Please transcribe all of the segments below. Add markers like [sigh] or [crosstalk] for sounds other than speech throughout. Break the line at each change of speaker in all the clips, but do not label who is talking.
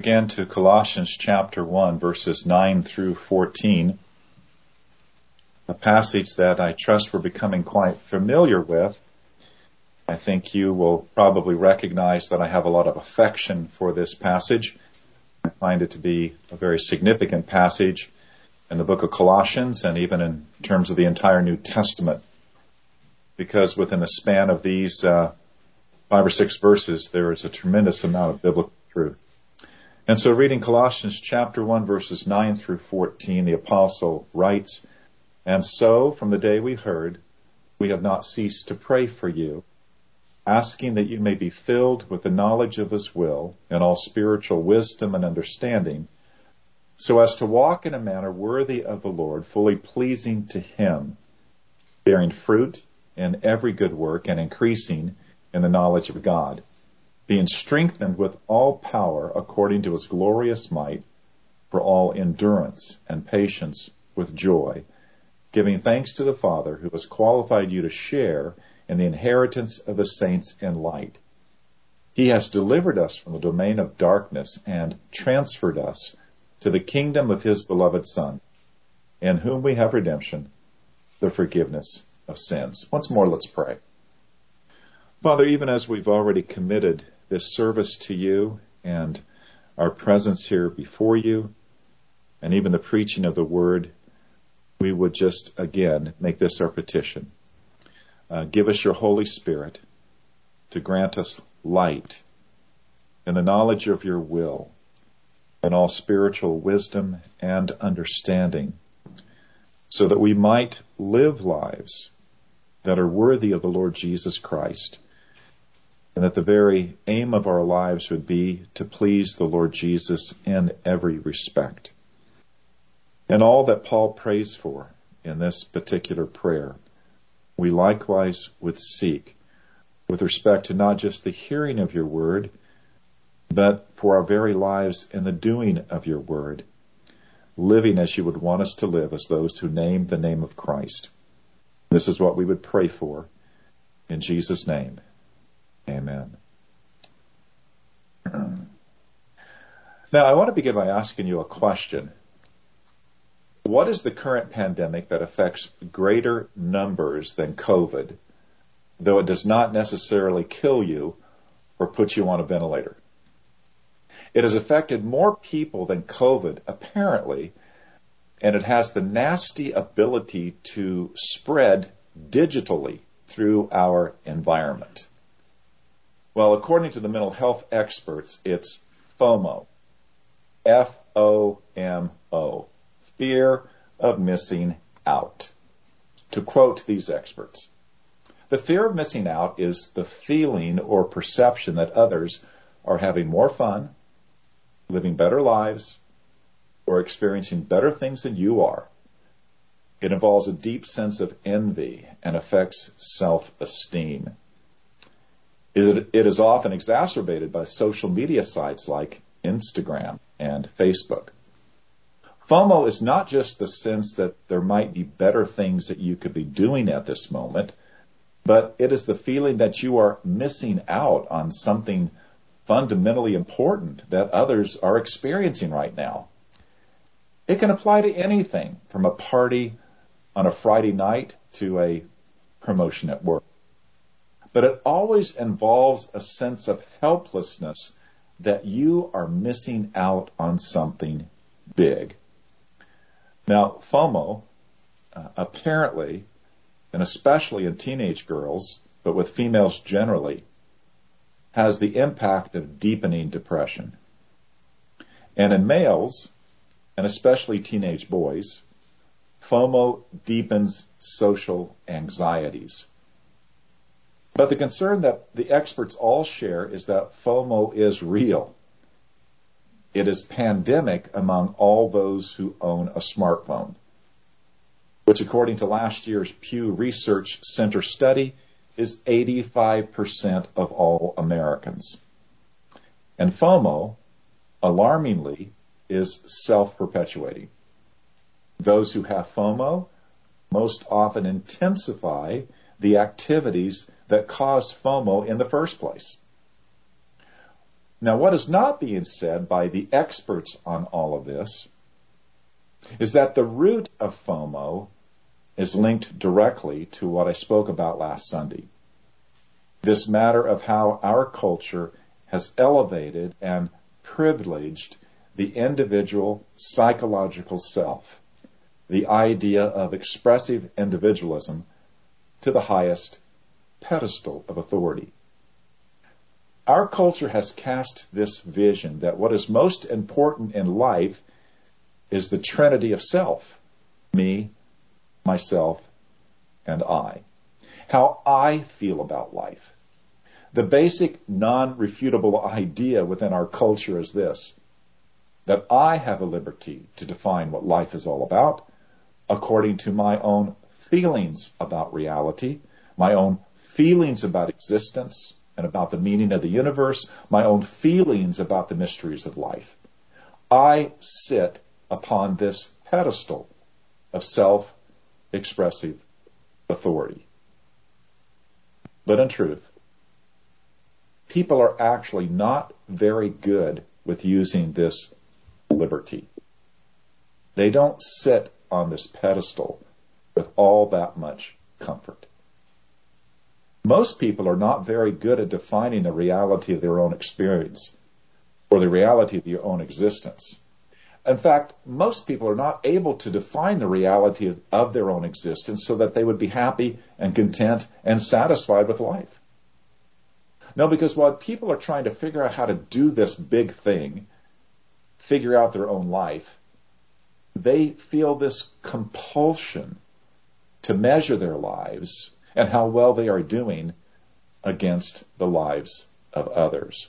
again to Colossians chapter 1 verses 9 through 14, a passage that I trust we're becoming quite familiar with. I think you will probably recognize that I have a lot of affection for this passage. I find it to be a very significant passage in the book of Colossians and even in terms of the entire New Testament. Because within the span of these uh, five or six verses, there is a tremendous amount of biblical truth. And so reading Colossians chapter 1 verses 9 through 14, the apostle writes, And so from the day we heard, we have not ceased to pray for you, asking that you may be filled with the knowledge of his will and all spiritual wisdom and understanding, so as to walk in a manner worthy of the Lord, fully pleasing to him, bearing fruit in every good work and increasing in the knowledge of God being strengthened with all power according to his glorious might for all endurance and patience with joy, giving thanks to the Father who has qualified you to share in the inheritance of the saints in light. He has delivered us from the domain of darkness and transferred us to the kingdom of his beloved Son, in whom we have redemption, the forgiveness of sins. Once more, let's pray. Father, even as we've already committed this service to you and our presence here before you and even the preaching of the word, we would just again make this our petition. Uh, give us your Holy Spirit to grant us light and the knowledge of your will and all spiritual wisdom and understanding so that we might live lives that are worthy of the Lord Jesus Christ and that the very aim of our lives would be to please the Lord Jesus in every respect. And all that Paul prays for in this particular prayer, we likewise would seek with respect to not just the hearing of your word, but for our very lives in the doing of your word, living as you would want us to live as those who name the name of Christ. This is what we would pray for in Jesus' name. Amen. Now, I want to begin by asking you a question. What is the current pandemic that affects greater numbers than COVID, though it does not necessarily kill you or put you on a ventilator? It has affected more people than COVID, apparently, and it has the nasty ability to spread digitally through our environment. Well, according to the mental health experts, it's FOMO. F-O-M-O. Fear of missing out. To quote these experts, the fear of missing out is the feeling or perception that others are having more fun, living better lives, or experiencing better things than you are. It involves a deep sense of envy and affects self-esteem. It is often exacerbated by social media sites like Instagram and Facebook. FOMO is not just the sense that there might be better things that you could be doing at this moment, but it is the feeling that you are missing out on something fundamentally important that others are experiencing right now. It can apply to anything from a party on a Friday night to a promotion at work but it always involves a sense of helplessness that you are missing out on something big. Now, FOMO, uh, apparently, and especially in teenage girls, but with females generally, has the impact of deepening depression. And in males, and especially teenage boys, FOMO deepens social anxieties. But the concern that the experts all share is that FOMO is real. It is pandemic among all those who own a smartphone, which according to last year's Pew Research Center study is 85% of all Americans. And FOMO, alarmingly, is self-perpetuating. Those who have FOMO most often intensify the activities that cause FOMO in the first place. Now, what is not being said by the experts on all of this is that the root of FOMO is linked directly to what I spoke about last Sunday. This matter of how our culture has elevated and privileged the individual psychological self, the idea of expressive individualism to the highest pedestal of authority. Our culture has cast this vision that what is most important in life is the trinity of self me, myself, and I. How I feel about life. The basic non-refutable idea within our culture is this that I have a liberty to define what life is all about according to my own feelings about reality, my own feelings about existence, and about the meaning of the universe, my own feelings about the mysteries of life. I sit upon this pedestal of self-expressive authority. But in truth, people are actually not very good with using this liberty. They don't sit on this pedestal with all that much comfort. Most people are not very good at defining the reality of their own experience or the reality of their own existence. In fact, most people are not able to define the reality of, of, their own existence so that they would be happy and content and satisfied with life. No, because while people are trying to figure out how to do this big thing, figure out their own life, they feel this compulsion to measure their lives and how well they are doing against the lives of others.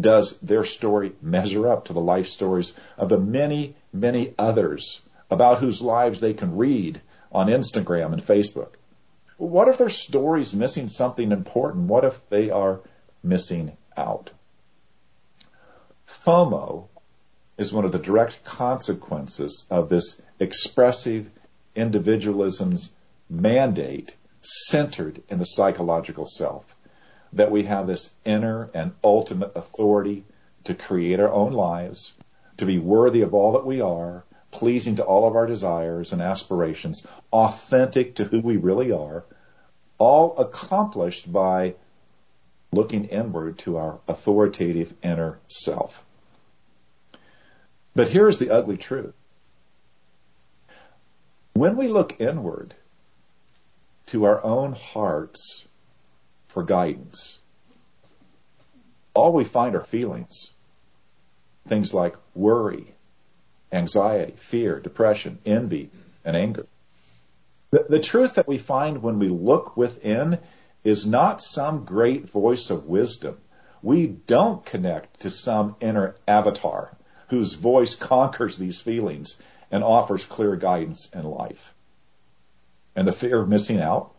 Does their story measure up to the life stories of the many, many others about whose lives they can read on Instagram and Facebook? What if their story's missing something important? What if they are missing out? FOMO is one of the direct consequences of this expressive individualism's mandate centered in the psychological self. That we have this inner and ultimate authority to create our own lives, to be worthy of all that we are, pleasing to all of our desires and aspirations, authentic to who we really are, all accomplished by looking inward to our authoritative inner self. But here's the ugly truth. When we look inward, to our own hearts for guidance. All we find are feelings. Things like worry, anxiety, fear, depression, envy, and anger. The, the truth that we find when we look within is not some great voice of wisdom. We don't connect to some inner avatar whose voice conquers these feelings and offers clear guidance in life and the fear of missing out.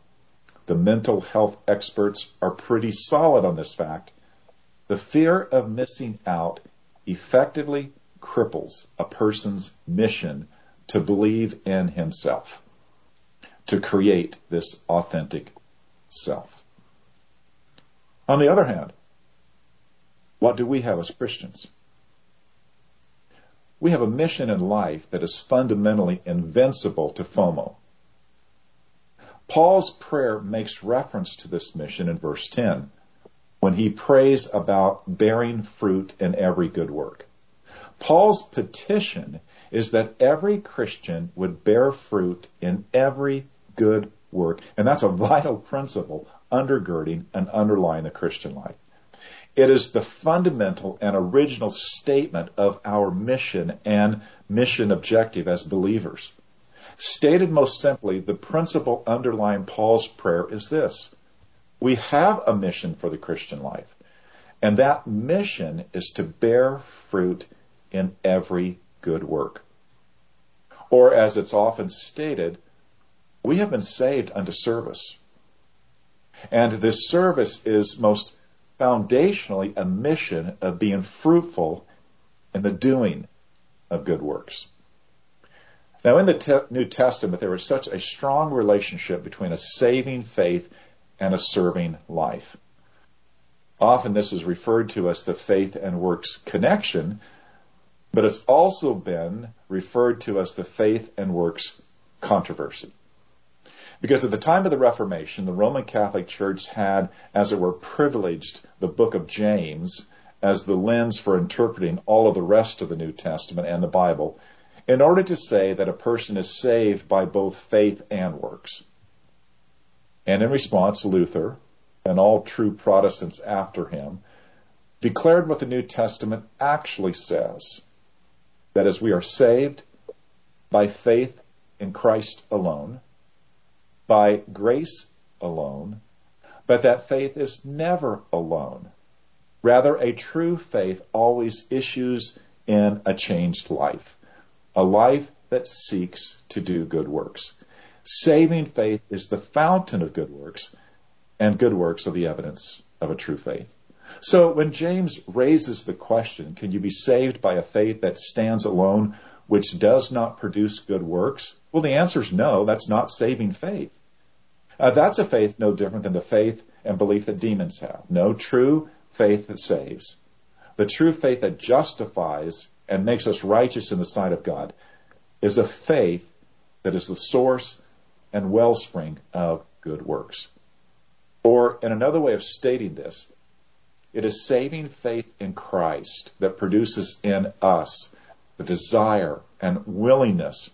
The mental health experts are pretty solid on this fact. The fear of missing out effectively cripples a person's mission to believe in himself, to create this authentic self. On the other hand, what do we have as Christians? We have a mission in life that is fundamentally invincible to FOMO. Paul's prayer makes reference to this mission in verse 10 when he prays about bearing fruit in every good work. Paul's petition is that every Christian would bear fruit in every good work. And that's a vital principle undergirding and underlying the Christian life. It is the fundamental and original statement of our mission and mission objective as believers. Stated most simply, the principle underlying Paul's prayer is this. We have a mission for the Christian life, and that mission is to bear fruit in every good work. Or as it's often stated, we have been saved unto service. And this service is most foundationally a mission of being fruitful in the doing of good works. Now, in the te- New Testament, there is such a strong relationship between a saving faith and a serving life. Often this is referred to as the faith and works connection, but it's also been referred to as the faith and works controversy. Because at the time of the Reformation, the Roman Catholic Church had, as it were, privileged the book of James as the lens for interpreting all of the rest of the New Testament and the Bible in order to say that a person is saved by both faith and works. And in response, Luther and all true Protestants after him declared what the New Testament actually says. That is, we are saved by faith in Christ alone, by grace alone, but that faith is never alone. Rather, a true faith always issues in a changed life, a life that seeks to do good works. Saving faith is the fountain of good works, and good works are the evidence of a true faith. So when James raises the question, can you be saved by a faith that stands alone, which does not produce good works? Well, the answer is no, that's not saving faith. Uh, that's a faith no different than the faith and belief that demons have. No true faith that saves. The true faith that justifies and makes us righteous in the sight of God is a faith that is the source and wellspring of good works. Or, in another way of stating this, it is saving faith in Christ that produces in us the desire and willingness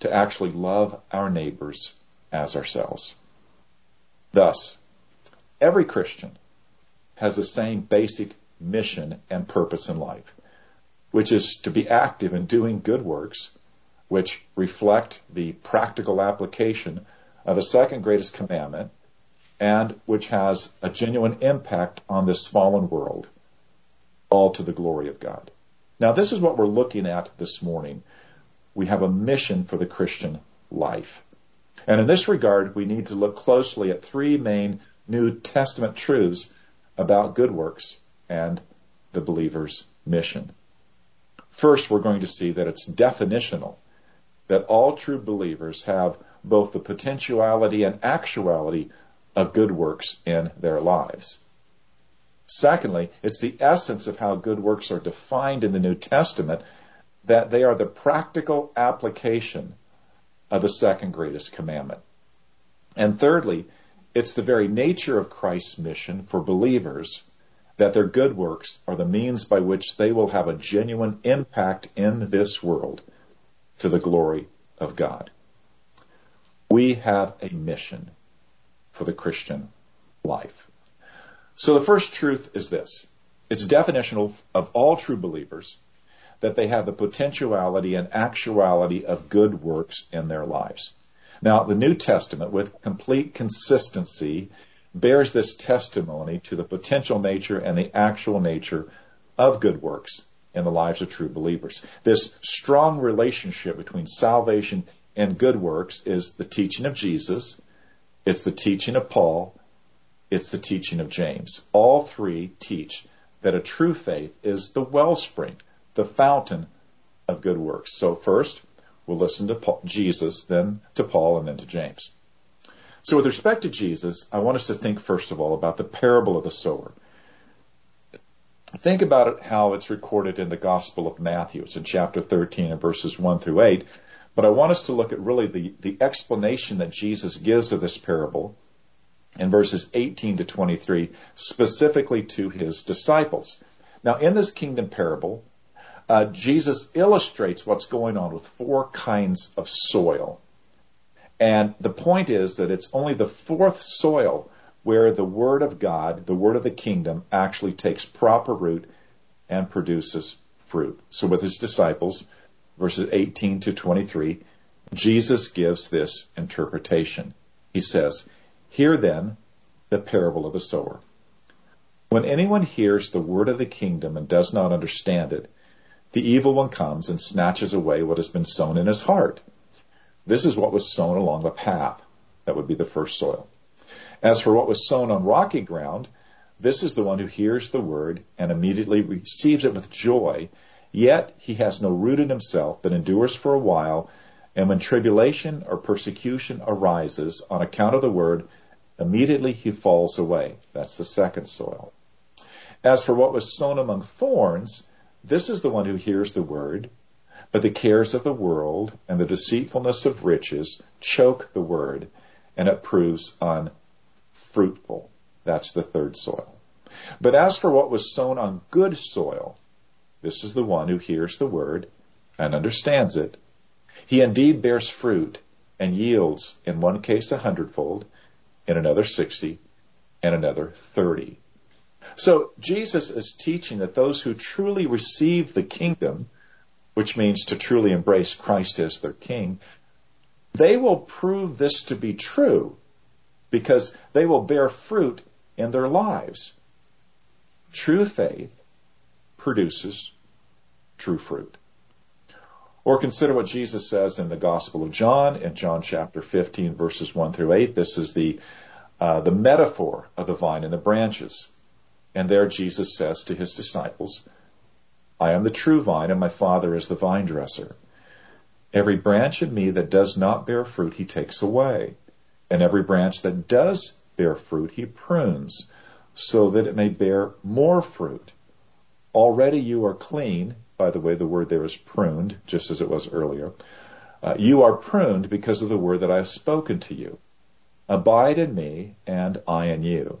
to actually love our neighbors as ourselves. Thus, every Christian has the same basic mission and purpose in life, which is to be active in doing good works which reflect the practical application of the second greatest commandment and which has a genuine impact on this fallen world, all to the glory of God. Now, this is what we're looking at this morning. We have a mission for the Christian life. And in this regard, we need to look closely at three main New Testament truths about good works and the believer's mission. First, we're going to see that it's definitional that all true believers have both the potentiality and actuality of good works in their lives. Secondly, it's the essence of how good works are defined in the New Testament that they are the practical application of the second greatest commandment. And thirdly, it's the very nature of Christ's mission for believers that their good works are the means by which they will have a genuine impact in this world to the glory of God. We have a mission for the Christian life. So the first truth is this. It's definitional of all true believers that they have the potentiality and actuality of good works in their lives. Now, the New Testament, with complete consistency, bears this testimony to the potential nature and the actual nature of good works in the lives of true believers. This strong relationship between salvation and good works is the teaching of Jesus, it's the teaching of Paul, it's the teaching of James. All three teach that a true faith is the wellspring, the fountain of good works. So first, we'll listen to Paul, Jesus, then to Paul, and then to James. So with respect to Jesus, I want us to think first of all about the parable of the sower think about it how it's recorded in the Gospel of Matthew. It's in chapter 13 and verses 1 through 8. But I want us to look at really the, the explanation that Jesus gives of this parable in verses 18 to 23, specifically to his disciples. Now, in this kingdom parable, uh, Jesus illustrates what's going on with four kinds of soil. And the point is that it's only the fourth soil where the Word of God, the Word of the kingdom, actually takes proper root and produces fruit. So with his disciples, verses 18 to 23, Jesus gives this interpretation. He says, Hear then the parable of the sower. When anyone hears the word of the kingdom and does not understand it, the evil one comes and snatches away what has been sown in his heart. This is what was sown along the path. That would be the first soil. As for what was sown on rocky ground, this is the one who hears the word and immediately receives it with joy, yet he has no root in himself, but endures for a while, and when tribulation or persecution arises on account of the word, immediately he falls away. That's the second soil. As for what was sown among thorns, this is the one who hears the word, but the cares of the world and the deceitfulness of riches choke the word, and it proves unfruitful. That's the third soil. But as for what was sown on good soil, this is the one who hears the word and understands it. He indeed bears fruit and yields in one case a hundredfold, in another sixty, and another thirty. So Jesus is teaching that those who truly receive the kingdom, which means to truly embrace Christ as their king, they will prove this to be true because they will bear fruit in their lives. True faith produces true fruit. Or consider what Jesus says in the Gospel of John, in John chapter 15, verses 1 through 8. This is the, uh, the metaphor of the vine and the branches. And there Jesus says to his disciples, I am the true vine, and my Father is the vine dresser. Every branch in me that does not bear fruit, he takes away. And every branch that does bear fruit, he prunes, so that it may bear more fruit. Already you are clean. By the way, the word there is pruned, just as it was earlier. Uh, you are pruned because of the word that I have spoken to you. Abide in me, and I in you.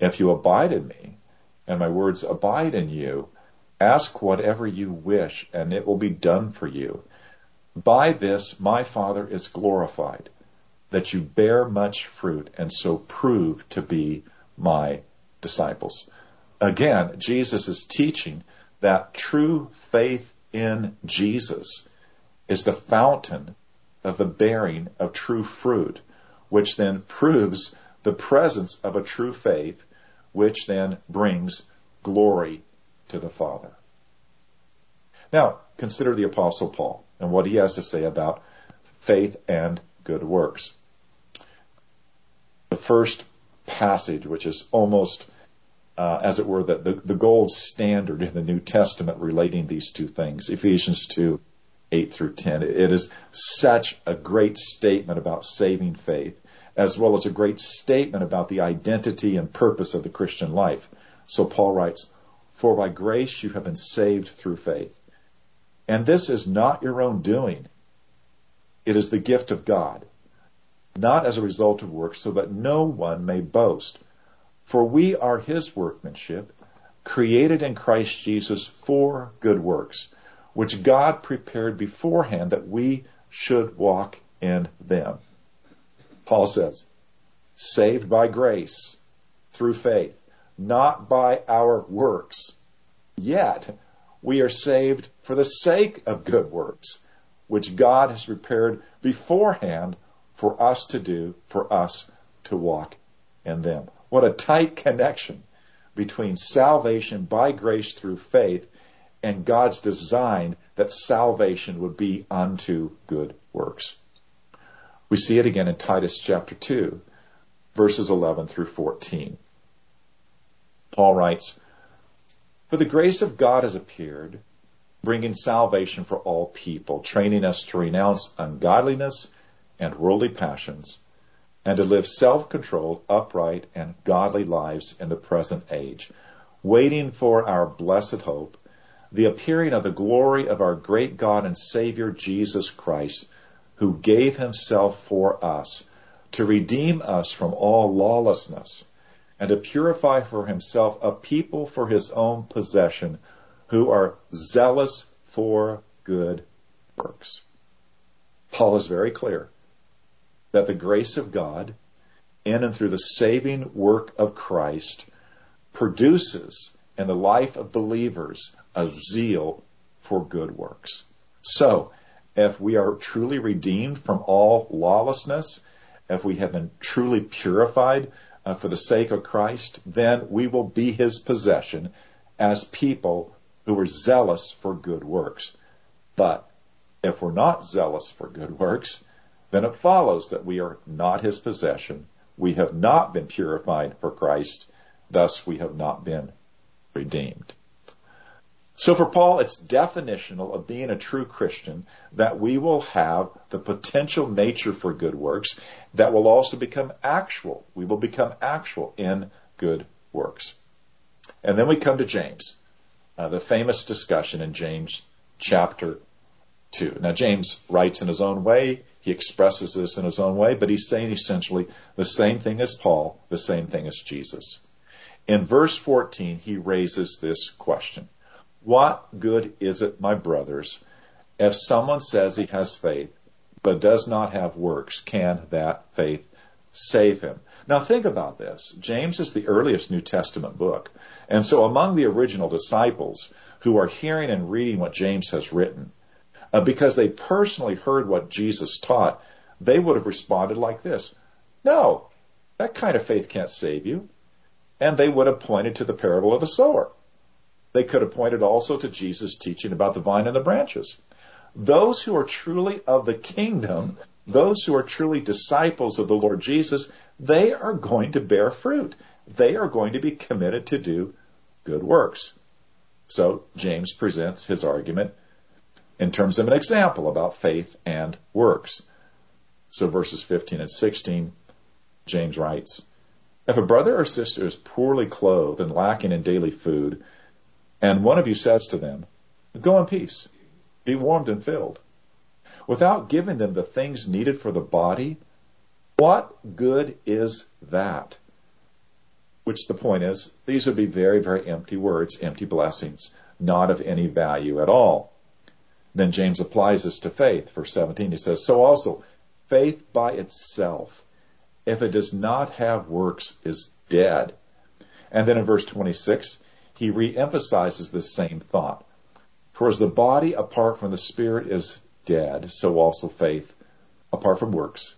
If you abide in me, and my words abide in you, ask whatever you wish, and it will be done for you. By this my Father is glorified, that you bear much fruit, and so prove to be my disciples. Again, Jesus is teaching that true faith in Jesus is the fountain of the bearing of true fruit, which then proves the presence of a true faith which then brings glory to the Father. Now, consider the Apostle Paul and what he has to say about faith and good works. The first passage, which is almost, uh, as it were, the, the, the gold standard in the New Testament relating these two things, Ephesians 2, 8 through 10. It is such a great statement about saving faith as well as a great statement about the identity and purpose of the Christian life. So Paul writes, For by grace you have been saved through faith. And this is not your own doing. It is the gift of God, not as a result of works, so that no one may boast. For we are his workmanship, created in Christ Jesus for good works, which God prepared beforehand that we should walk in them. Paul says, saved by grace through faith, not by our works. Yet we are saved for the sake of good works, which God has prepared beforehand for us to do, for us to walk in them. What a tight connection between salvation by grace through faith and God's design that salvation would be unto good works. We see it again in Titus chapter 2, verses 11 through 14. Paul writes, For the grace of God has appeared, bringing salvation for all people, training us to renounce ungodliness and worldly passions, and to live self-controlled, upright, and godly lives in the present age, waiting for our blessed hope, the appearing of the glory of our great God and Savior Jesus Christ, who gave himself for us to redeem us from all lawlessness and to purify for himself a people for his own possession who are zealous for good works. Paul is very clear that the grace of God in and through the saving work of Christ produces in the life of believers a zeal for good works. So, if we are truly redeemed from all lawlessness, if we have been truly purified uh, for the sake of Christ, then we will be his possession as people who are zealous for good works. But if we're not zealous for good works, then it follows that we are not his possession. We have not been purified for Christ. Thus we have not been redeemed. So for Paul, it's definitional of being a true Christian that we will have the potential nature for good works that will also become actual. We will become actual in good works. And then we come to James, uh, the famous discussion in James chapter 2. Now James writes in his own way, he expresses this in his own way, but he's saying essentially the same thing as Paul, the same thing as Jesus. In verse 14, he raises this question. What good is it, my brothers, if someone says he has faith, but does not have works? Can that faith save him? Now think about this. James is the earliest New Testament book. And so among the original disciples who are hearing and reading what James has written, uh, because they personally heard what Jesus taught, they would have responded like this. No, that kind of faith can't save you. And they would have pointed to the parable of the sower. They could have pointed also to Jesus' teaching about the vine and the branches. Those who are truly of the kingdom, those who are truly disciples of the Lord Jesus, they are going to bear fruit. They are going to be committed to do good works. So James presents his argument in terms of an example about faith and works. So verses 15 and 16, James writes, If a brother or sister is poorly clothed and lacking in daily food, and one of you says to them, Go in peace, be warmed and filled, without giving them the things needed for the body, what good is that? Which the point is, these would be very, very empty words, empty blessings, not of any value at all. Then James applies this to faith. Verse 17, he says, So also, faith by itself, if it does not have works, is dead. And then in verse 26, he reemphasizes this same thought. For as the body apart from the spirit is dead, so also faith apart from works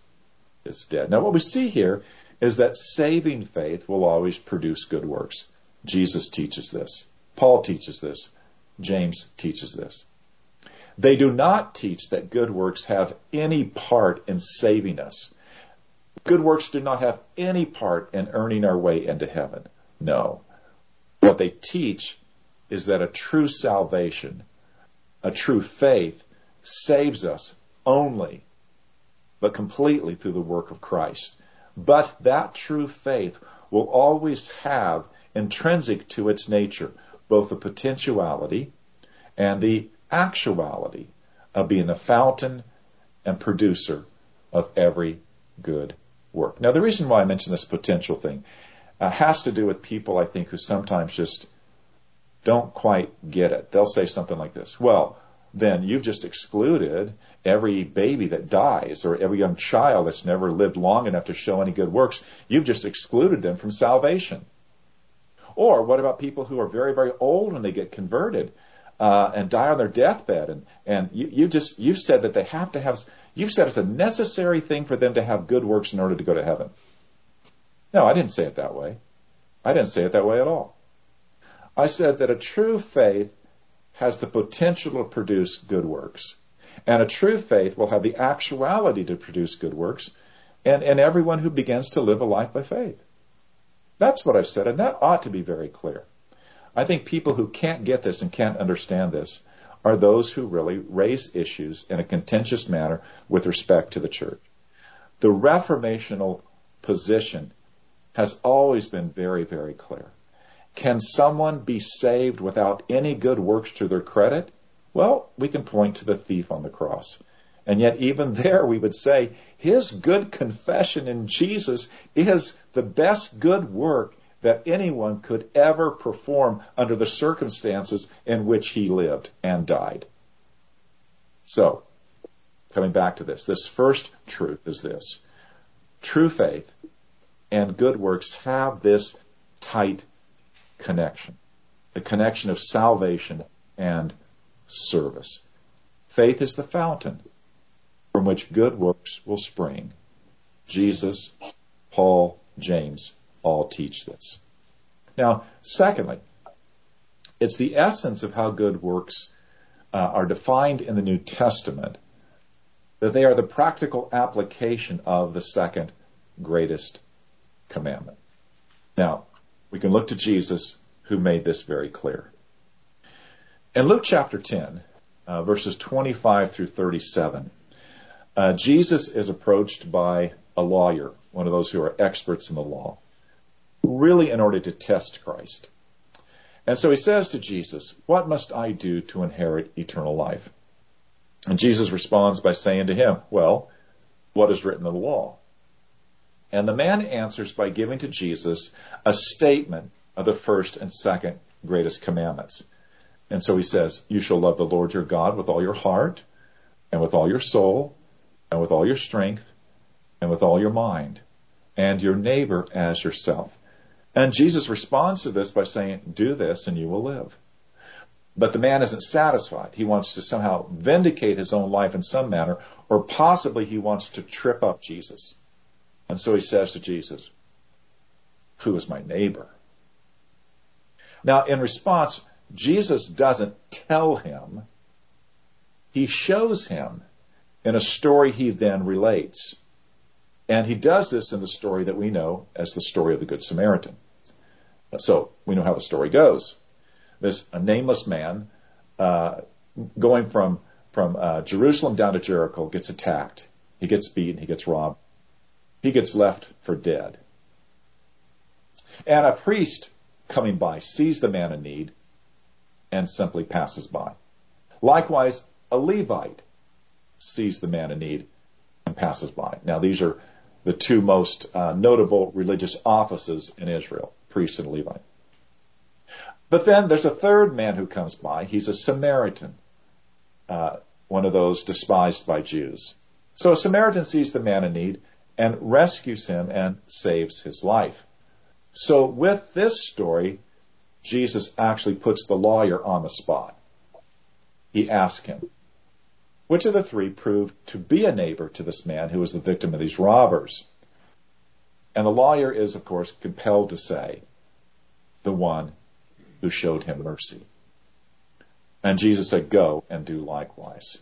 is dead. Now what we see here is that saving faith will always produce good works. Jesus teaches this. Paul teaches this. James teaches this. They do not teach that good works have any part in saving us. Good works do not have any part in earning our way into heaven. No. What they teach is that a true salvation, a true faith, saves us only, but completely through the work of Christ. But that true faith will always have intrinsic to its nature both the potentiality and the actuality of being the fountain and producer of every good work. Now, the reason why I mention this potential thing uh, has to do with people, I think, who sometimes just don't quite get it. They'll say something like this. Well, then you've just excluded every baby that dies or every young child that's never lived long enough to show any good works. You've just excluded them from salvation. Or what about people who are very, very old when they get converted? uh, and die on their deathbed. And, and you, you just, you've said that they have to have, you've said it's a necessary thing for them to have good works in order to go to heaven. No, I didn't say it that way. I didn't say it that way at all. I said that a true faith has the potential to produce good works. And a true faith will have the actuality to produce good works and, and everyone who begins to live a life by faith. That's what I've said, and that ought to be very clear. I think people who can't get this and can't understand this are those who really raise issues in a contentious manner with respect to the church. The reformational position has always been very, very clear. Can someone be saved without any good works to their credit? Well, we can point to the thief on the cross. And yet even there we would say his good confession in Jesus is the best good work that anyone could ever perform under the circumstances in which he lived and died. So, coming back to this, this first truth is this. True faith and good works have this tight connection. The connection of salvation and service. Faith is the fountain from which good works will spring. Jesus, Paul, James, all teach this. Now, secondly, It's the essence of how good works uh, are defined in the New Testament, that they are the practical application of the second greatest commandment. Now, we can look to Jesus who made this very clear. In Luke chapter 10, uh, verses 25 through 37, uh, Jesus is approached by a lawyer, one of those who are experts in the law, really in order to test Christ. And so he says to Jesus, What must I do to inherit eternal life? And Jesus responds by saying to him, Well, what is written in the law? And the man answers by giving to Jesus a statement of the first and second greatest commandments. And so he says, You shall love the Lord your God with all your heart, and with all your soul, and with all your strength, and with all your mind, and your neighbor as yourself. And Jesus responds to this by saying, Do this and you will live. But the man isn't satisfied. He wants to somehow vindicate his own life in some manner, or possibly he wants to trip up Jesus. And so he says to Jesus, Who is my neighbor? Now, in response, Jesus doesn't tell him, he shows him in a story he then relates. And he does this in the story that we know as the story of the Good Samaritan. So we know how the story goes. This a nameless man uh, going from from uh, Jerusalem down to Jericho gets attacked. He gets beaten. He gets robbed. He gets left for dead. And a priest coming by sees the man in need and simply passes by. Likewise, a Levite sees the man in need and passes by. Now, these are the two most uh, notable religious offices in Israel, priest and Levite. But then there's a third man who comes by. He's a Samaritan, uh, one of those despised by Jews. So a Samaritan sees the man in need and rescues him and saves his life. So with this story, Jesus actually puts the lawyer on the spot. He asks him, which of the three proved to be a neighbor to this man who was the victim of these robbers? And the lawyer is, of course, compelled to say, the one who showed him mercy. And Jesus said, go and do likewise.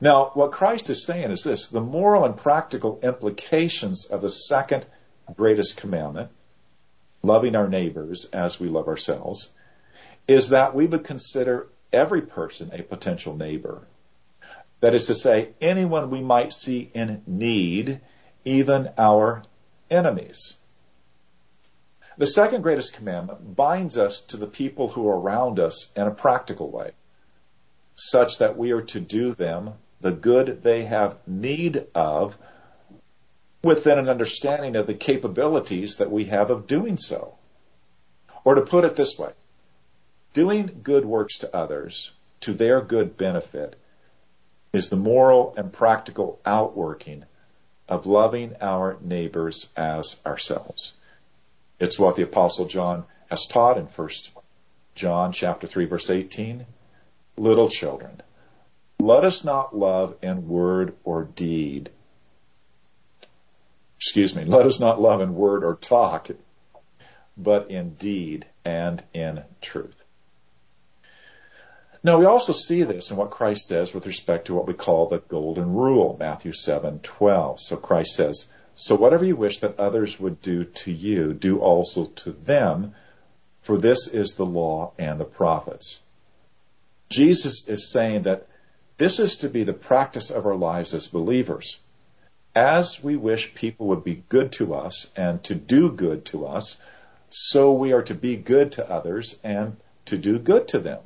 Now, what Christ is saying is this, the moral and practical implications of the second greatest commandment loving our neighbors as we love ourselves, is that we would consider every person a potential neighbor. That is to say, anyone we might see in need, even our enemies. The second greatest commandment binds us to the people who are around us in a practical way, such that we are to do them the good they have need of within an understanding of the capabilities that we have of doing so. Or to put it this way, doing good works to others to their good benefit is the moral and practical outworking of loving our neighbors as ourselves. It's what the apostle John has taught in 1 John chapter 3 verse 18. Little children, let us not love in word or deed, excuse me, let us not love in word or talk, but in deed and in truth. Now we also see this in what Christ says with respect to what we call the golden rule, Matthew 7:12. So Christ says, "So whatever you wish that others would do to you, do also to them, for this is the law and the prophets." Jesus is saying that this is to be the practice of our lives as believers as we wish people would be good to us and to do good to us, so we are to be good to others and to do good to them.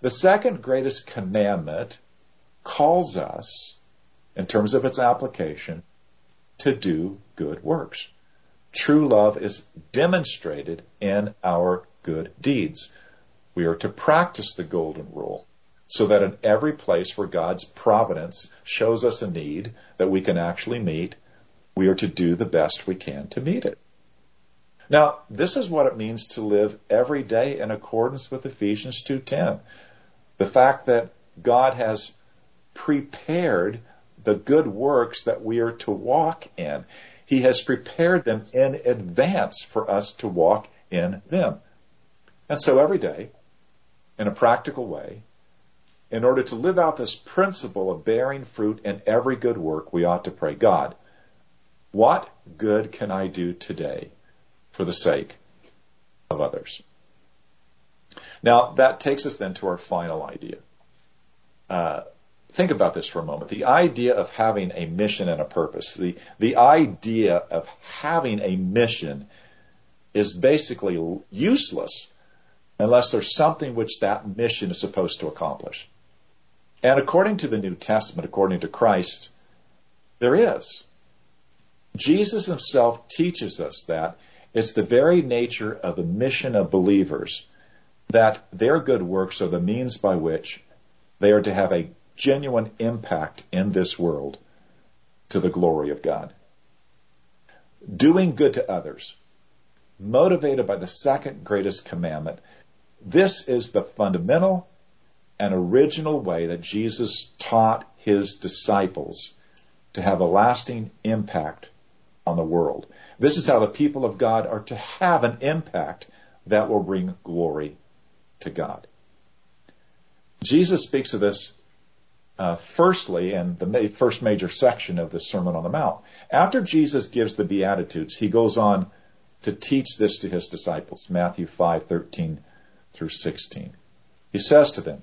The second greatest commandment calls us, in terms of its application, to do good works. True love is demonstrated in our good deeds. We are to practice the golden rule so that in every place where God's providence shows us a need that we can actually meet, we are to do the best we can to meet it. Now, this is what it means to live every day in accordance with Ephesians 2:10. The fact that God has prepared the good works that we are to walk in. He has prepared them in advance for us to walk in them. And so every day, in a practical way, in order to live out this principle of bearing fruit in every good work, we ought to pray, God, what good can I do today for the sake of others? Now, that takes us then to our final idea. Uh, think about this for a moment. The idea of having a mission and a purpose, the, the idea of having a mission is basically useless unless there's something which that mission is supposed to accomplish. And according to the New Testament, according to Christ, there is. Jesus himself teaches us that it's the very nature of the mission of believers that their good works are the means by which they are to have a genuine impact in this world to the glory of God. Doing good to others, motivated by the second greatest commandment, this is the fundamental and original way that Jesus taught his disciples to have a lasting impact on the world. This is how the people of God are to have an impact that will bring glory to God. Jesus speaks of this uh, firstly in the first major section of the Sermon on the Mount. After Jesus gives the Beatitudes, he goes on to teach this to his disciples, Matthew 5:13 through 16. He says to them,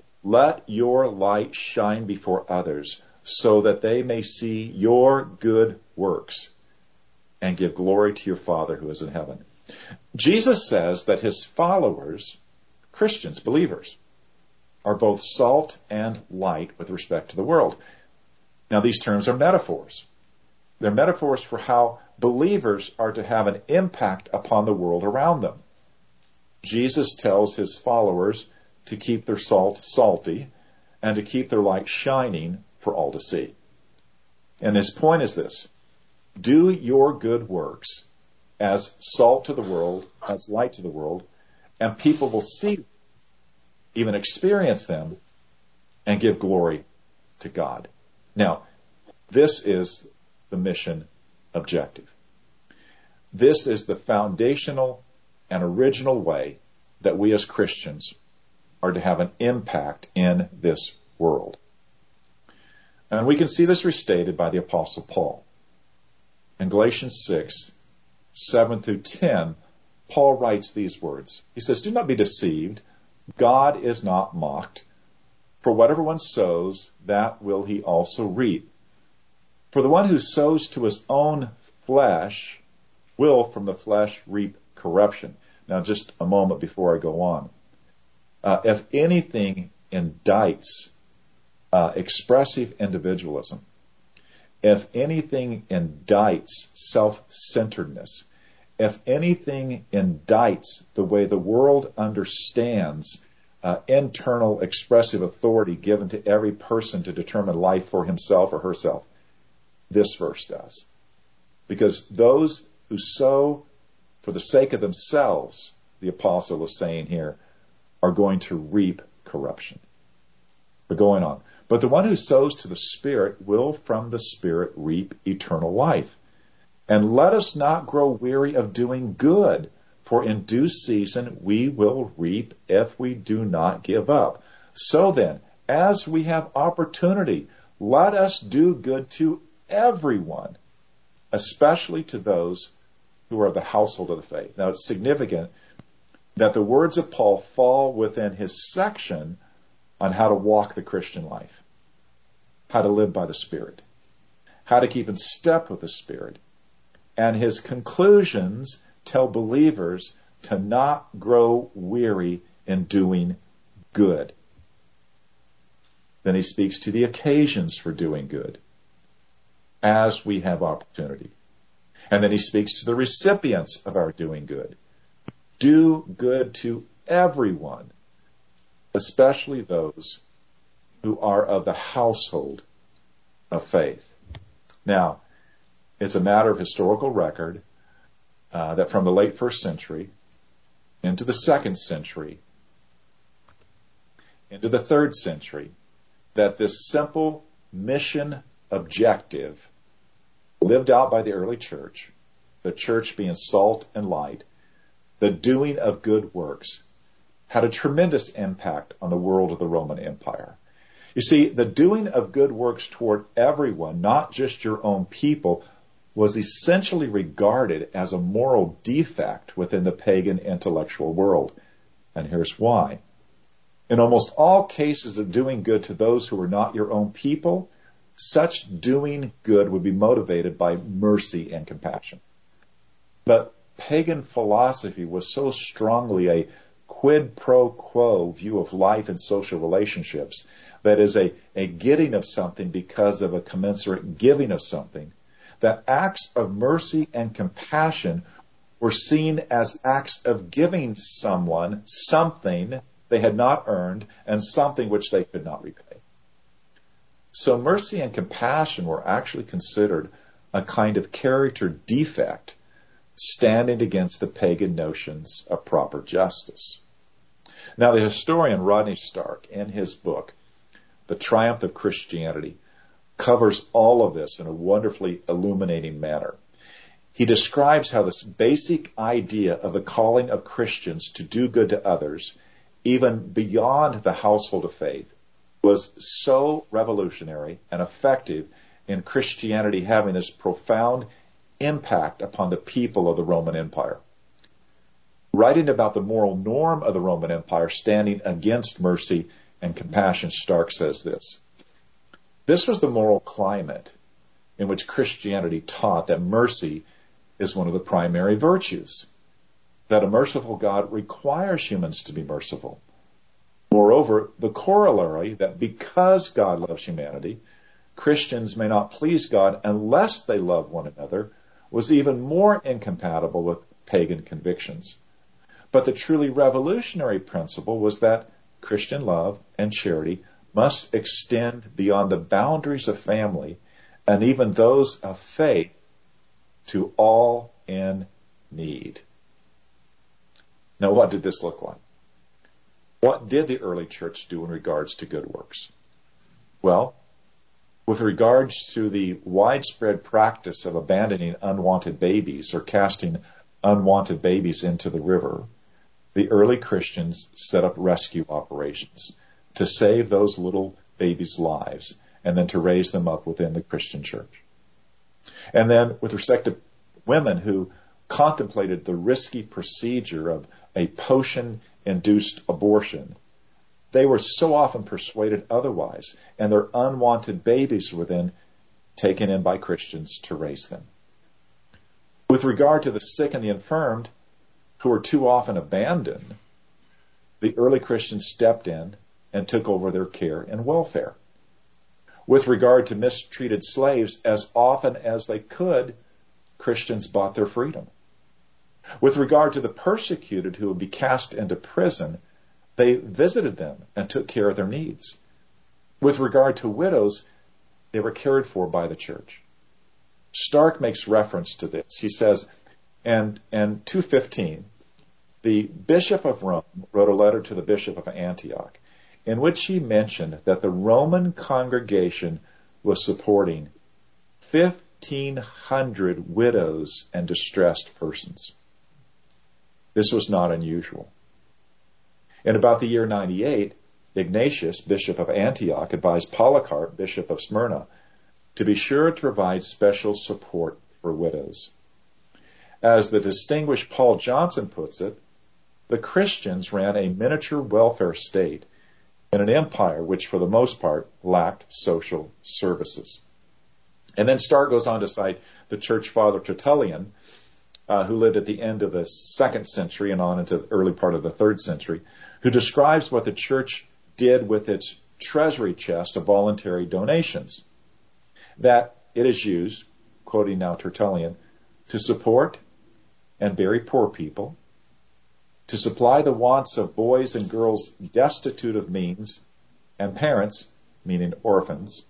let your light shine before others so that they may see your good works and give glory to your Father who is in heaven. Jesus says that his followers, Christians, believers, are both salt and light with respect to the world. Now, these terms are metaphors. They're metaphors for how believers are to have an impact upon the world around them. Jesus tells his followers to keep their salt salty and to keep their light shining for all to see. And his point is this do your good works as salt to the world, as light to the world, and people will see, even experience them, and give glory to God. Now, this is the mission objective. This is the foundational and original way that we as Christians are to have an impact in this world. And we can see this restated by the apostle Paul. In Galatians 6, 7 through 10, Paul writes these words. He says, Do not be deceived. God is not mocked. For whatever one sows, that will he also reap. For the one who sows to his own flesh will from the flesh reap corruption. Now, just a moment before I go on. Uh, if anything indicts uh, expressive individualism, if anything indicts self-centeredness, if anything indicts the way the world understands uh, internal expressive authority given to every person to determine life for himself or herself, this verse does. Because those who sow for the sake of themselves, the apostle is saying here, are going to reap corruption. But going on. But the one who sows to the Spirit will from the Spirit reap eternal life. And let us not grow weary of doing good, for in due season we will reap if we do not give up. So then, as we have opportunity, let us do good to everyone, especially to those who are of the household of the faith. Now it's significant that the words of Paul fall within his section on how to walk the Christian life, how to live by the Spirit, how to keep in step with the Spirit. And his conclusions tell believers to not grow weary in doing good. Then he speaks to the occasions for doing good as we have opportunity. And then he speaks to the recipients of our doing good. Do good to everyone especially those who are of the household of faith. Now, it's a matter of historical record uh, that from the late first century into the second century, into the third century, that this simple mission objective lived out by the early church, the church being salt and light, the doing of good works, had a tremendous impact on the world of the Roman Empire. You see, the doing of good works toward everyone, not just your own people, was essentially regarded as a moral defect within the pagan intellectual world. And here's why. In almost all cases of doing good to those who were not your own people, such doing good would be motivated by mercy and compassion. But pagan philosophy was so strongly a quid pro quo view of life and social relationships that is a, a getting of something because of a commensurate giving of something that acts of mercy and compassion were seen as acts of giving someone something they had not earned and something which they could not repay. So mercy and compassion were actually considered a kind of character defect standing against the pagan notions of proper justice. Now the historian Rodney Stark in his book, The Triumph of Christianity, covers all of this in a wonderfully illuminating manner. He describes how this basic idea of the calling of Christians to do good to others, even beyond the household of faith, was so revolutionary and effective in Christianity having this profound impact upon the people of the Roman Empire. Writing about the moral norm of the Roman Empire standing against mercy and compassion, Stark says this. This was the moral climate in which Christianity taught that mercy is one of the primary virtues, that a merciful God requires humans to be merciful. Moreover, the corollary that because God loves humanity, Christians may not please God unless they love one another was even more incompatible with pagan convictions. But the truly revolutionary principle was that Christian love and charity must extend beyond the boundaries of family and even those of faith to all in need. Now, what did this look like? What did the early church do in regards to good works? Well, with regards to the widespread practice of abandoning unwanted babies or casting unwanted babies into the river, the early Christians set up rescue operations to save those little babies' lives and then to raise them up within the Christian church. And then with respect to women who contemplated the risky procedure of a potion induced abortion, they were so often persuaded otherwise, and their unwanted babies were then taken in by Christians to raise them. With regard to the sick and the infirmed, who were too often abandoned, the early Christians stepped in and took over their care and welfare. With regard to mistreated slaves, as often as they could, Christians bought their freedom. With regard to the persecuted who would be cast into prison, they visited them and took care of their needs. With regard to widows, they were cared for by the church. Stark makes reference to this. He says, and, and 215, the Bishop of Rome wrote a letter to the Bishop of Antioch in which he mentioned that the Roman congregation was supporting 1,500 widows and distressed persons. This was not unusual. In about the year 98, Ignatius, bishop of Antioch, advised Polycarp, bishop of Smyrna, to be sure to provide special support for widows. As the distinguished Paul Johnson puts it, the Christians ran a miniature welfare state in an empire which, for the most part, lacked social services. And then Stark goes on to cite the church father Tertullian, uh, who lived at the end of the second century and on into the early part of the third century, who describes what the church did with its treasury chest of voluntary donations. That it is used, quoting now Tertullian, to support and bury poor people, to supply the wants of boys and girls destitute of means, and parents, meaning orphans,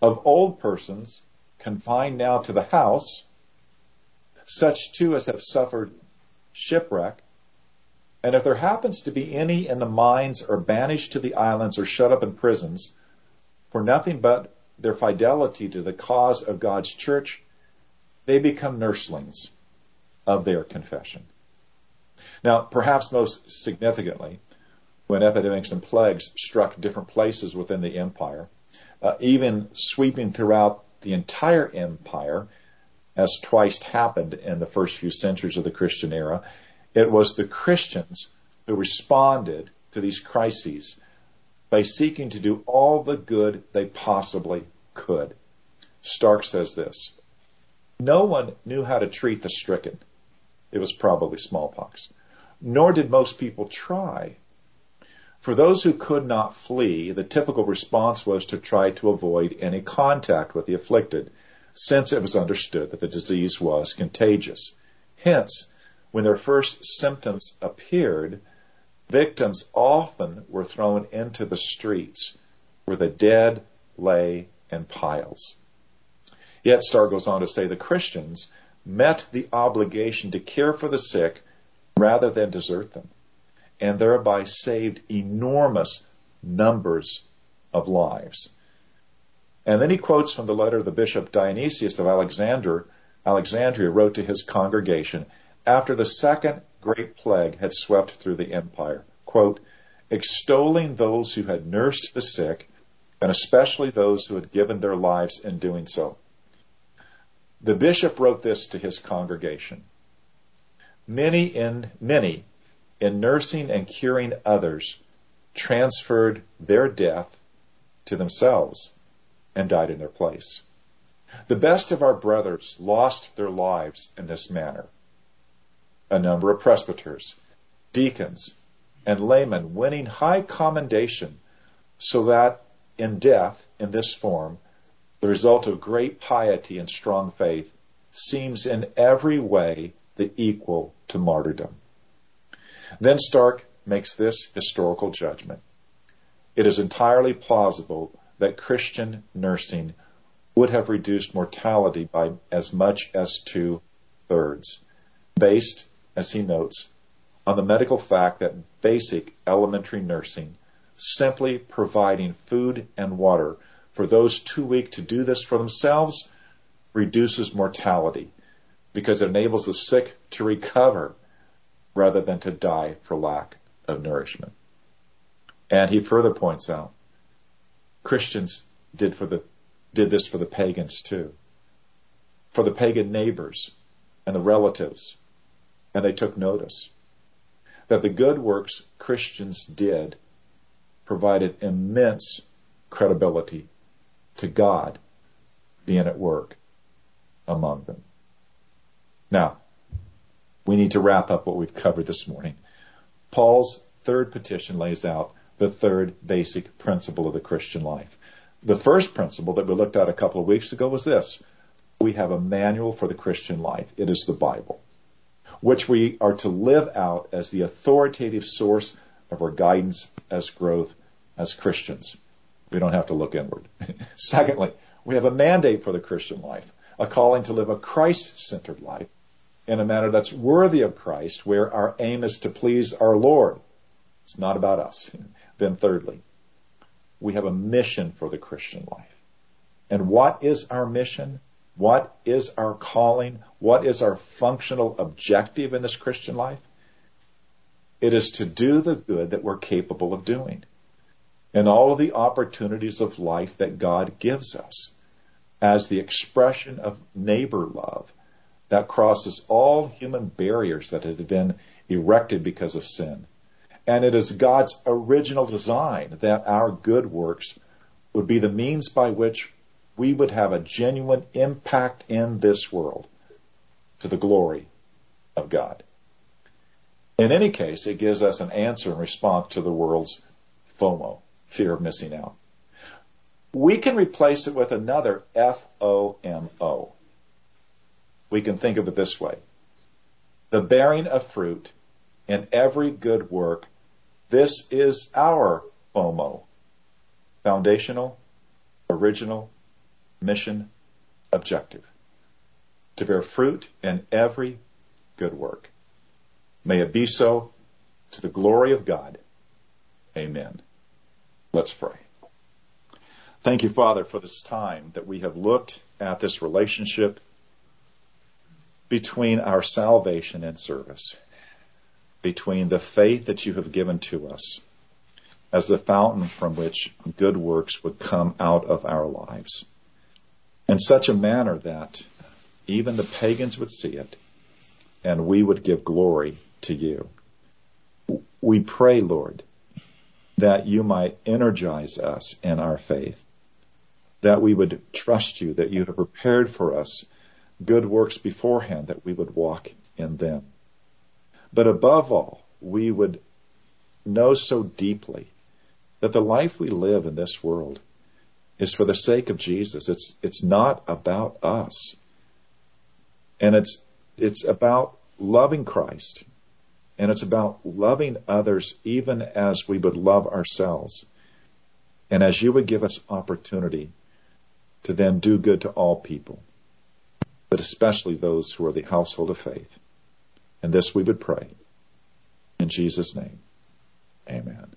of old persons confined now to the house, such too as have suffered shipwreck, and if there happens to be any in the mines or banished to the islands or shut up in prisons, for nothing but their fidelity to the cause of God's church, they become nurslings of their confession. Now, perhaps most significantly, when epidemics and plagues struck different places within the empire, uh, even sweeping throughout the entire empire, as twice happened in the first few centuries of the Christian era, it was the Christians who responded to these crises by seeking to do all the good they possibly could. Stark says this No one knew how to treat the stricken. It was probably smallpox. Nor did most people try. For those who could not flee, the typical response was to try to avoid any contact with the afflicted, since it was understood that the disease was contagious. Hence, when their first symptoms appeared, victims often were thrown into the streets where the dead lay in piles. Yet Stark goes on to say the Christians met the obligation to care for the sick rather than desert them, and thereby saved enormous numbers of lives. And then he quotes from the letter the bishop Dionysius of Alexander, Alexandria wrote to his congregation after the second great plague had swept through the empire. Quote, extolling those who had nursed the sick, and especially those who had given their lives in doing so. The bishop wrote this to his congregation. Many in, many in nursing and curing others transferred their death to themselves and died in their place. The best of our brothers lost their lives in this manner. A number of presbyters, deacons, and laymen winning high commendation so that in death in this form, the result of great piety and strong faith seems in every way the equal to martyrdom. Then Stark makes this historical judgment. It is entirely plausible that Christian nursing would have reduced mortality by as much as two thirds, based, as he notes, on the medical fact that basic elementary nursing, simply providing food and water for those too weak to do this for themselves, reduces mortality because it enables the sick to recover rather than to die for lack of nourishment. And he further points out Christians did for the did this for the pagans too. For the pagan neighbors and the relatives. And they took notice that the good works Christians did provided immense credibility to God being at work among them. Now, we need to wrap up what we've covered this morning. Paul's third petition lays out the third basic principle of the Christian life. The first principle that we looked at a couple of weeks ago was this. We have a manual for the Christian life. It is the Bible, which we are to live out as the authoritative source of our guidance as growth as Christians. We don't have to look inward. [laughs] Secondly, we have a mandate for the Christian life, a calling to live a Christ-centered life in a manner that's worthy of Christ, where our aim is to please our Lord. It's not about us. [laughs] Then thirdly, we have a mission for the Christian life. And what is our mission? What is our calling? What is our functional objective in this Christian life? It is to do the good that we're capable of doing and all of the opportunities of life that God gives us as the expression of neighbor love that crosses all human barriers that have been erected because of sin. And it is God's original design that our good works would be the means by which we would have a genuine impact in this world to the glory of God. In any case, it gives us an answer in response to the world's FOMO, fear of missing out. We can replace it with another F-O-M-O. We can think of it this way. The bearing of fruit in every good work. This is our FOMO. Foundational, original, mission, objective. To bear fruit in every good work. May it be so to the glory of God. Amen. Let's pray. Thank you, Father, for this time that we have looked at this relationship between our salvation and service, between the faith that you have given to us as the fountain from which good works would come out of our lives in such a manner that even the pagans would see it and we would give glory to you. We pray, Lord, that you might energize us in our faith, that we would trust you, that you have prepared for us good works beforehand, that we would walk in them. But above all, we would know so deeply that the life we live in this world is for the sake of Jesus. It's, it's not about us. And it's, it's about loving Christ and it's about loving others even as we would love ourselves. And as you would give us opportunity to then do good to all people, but especially those who are the household of faith. And this we would pray. In Jesus' name, amen.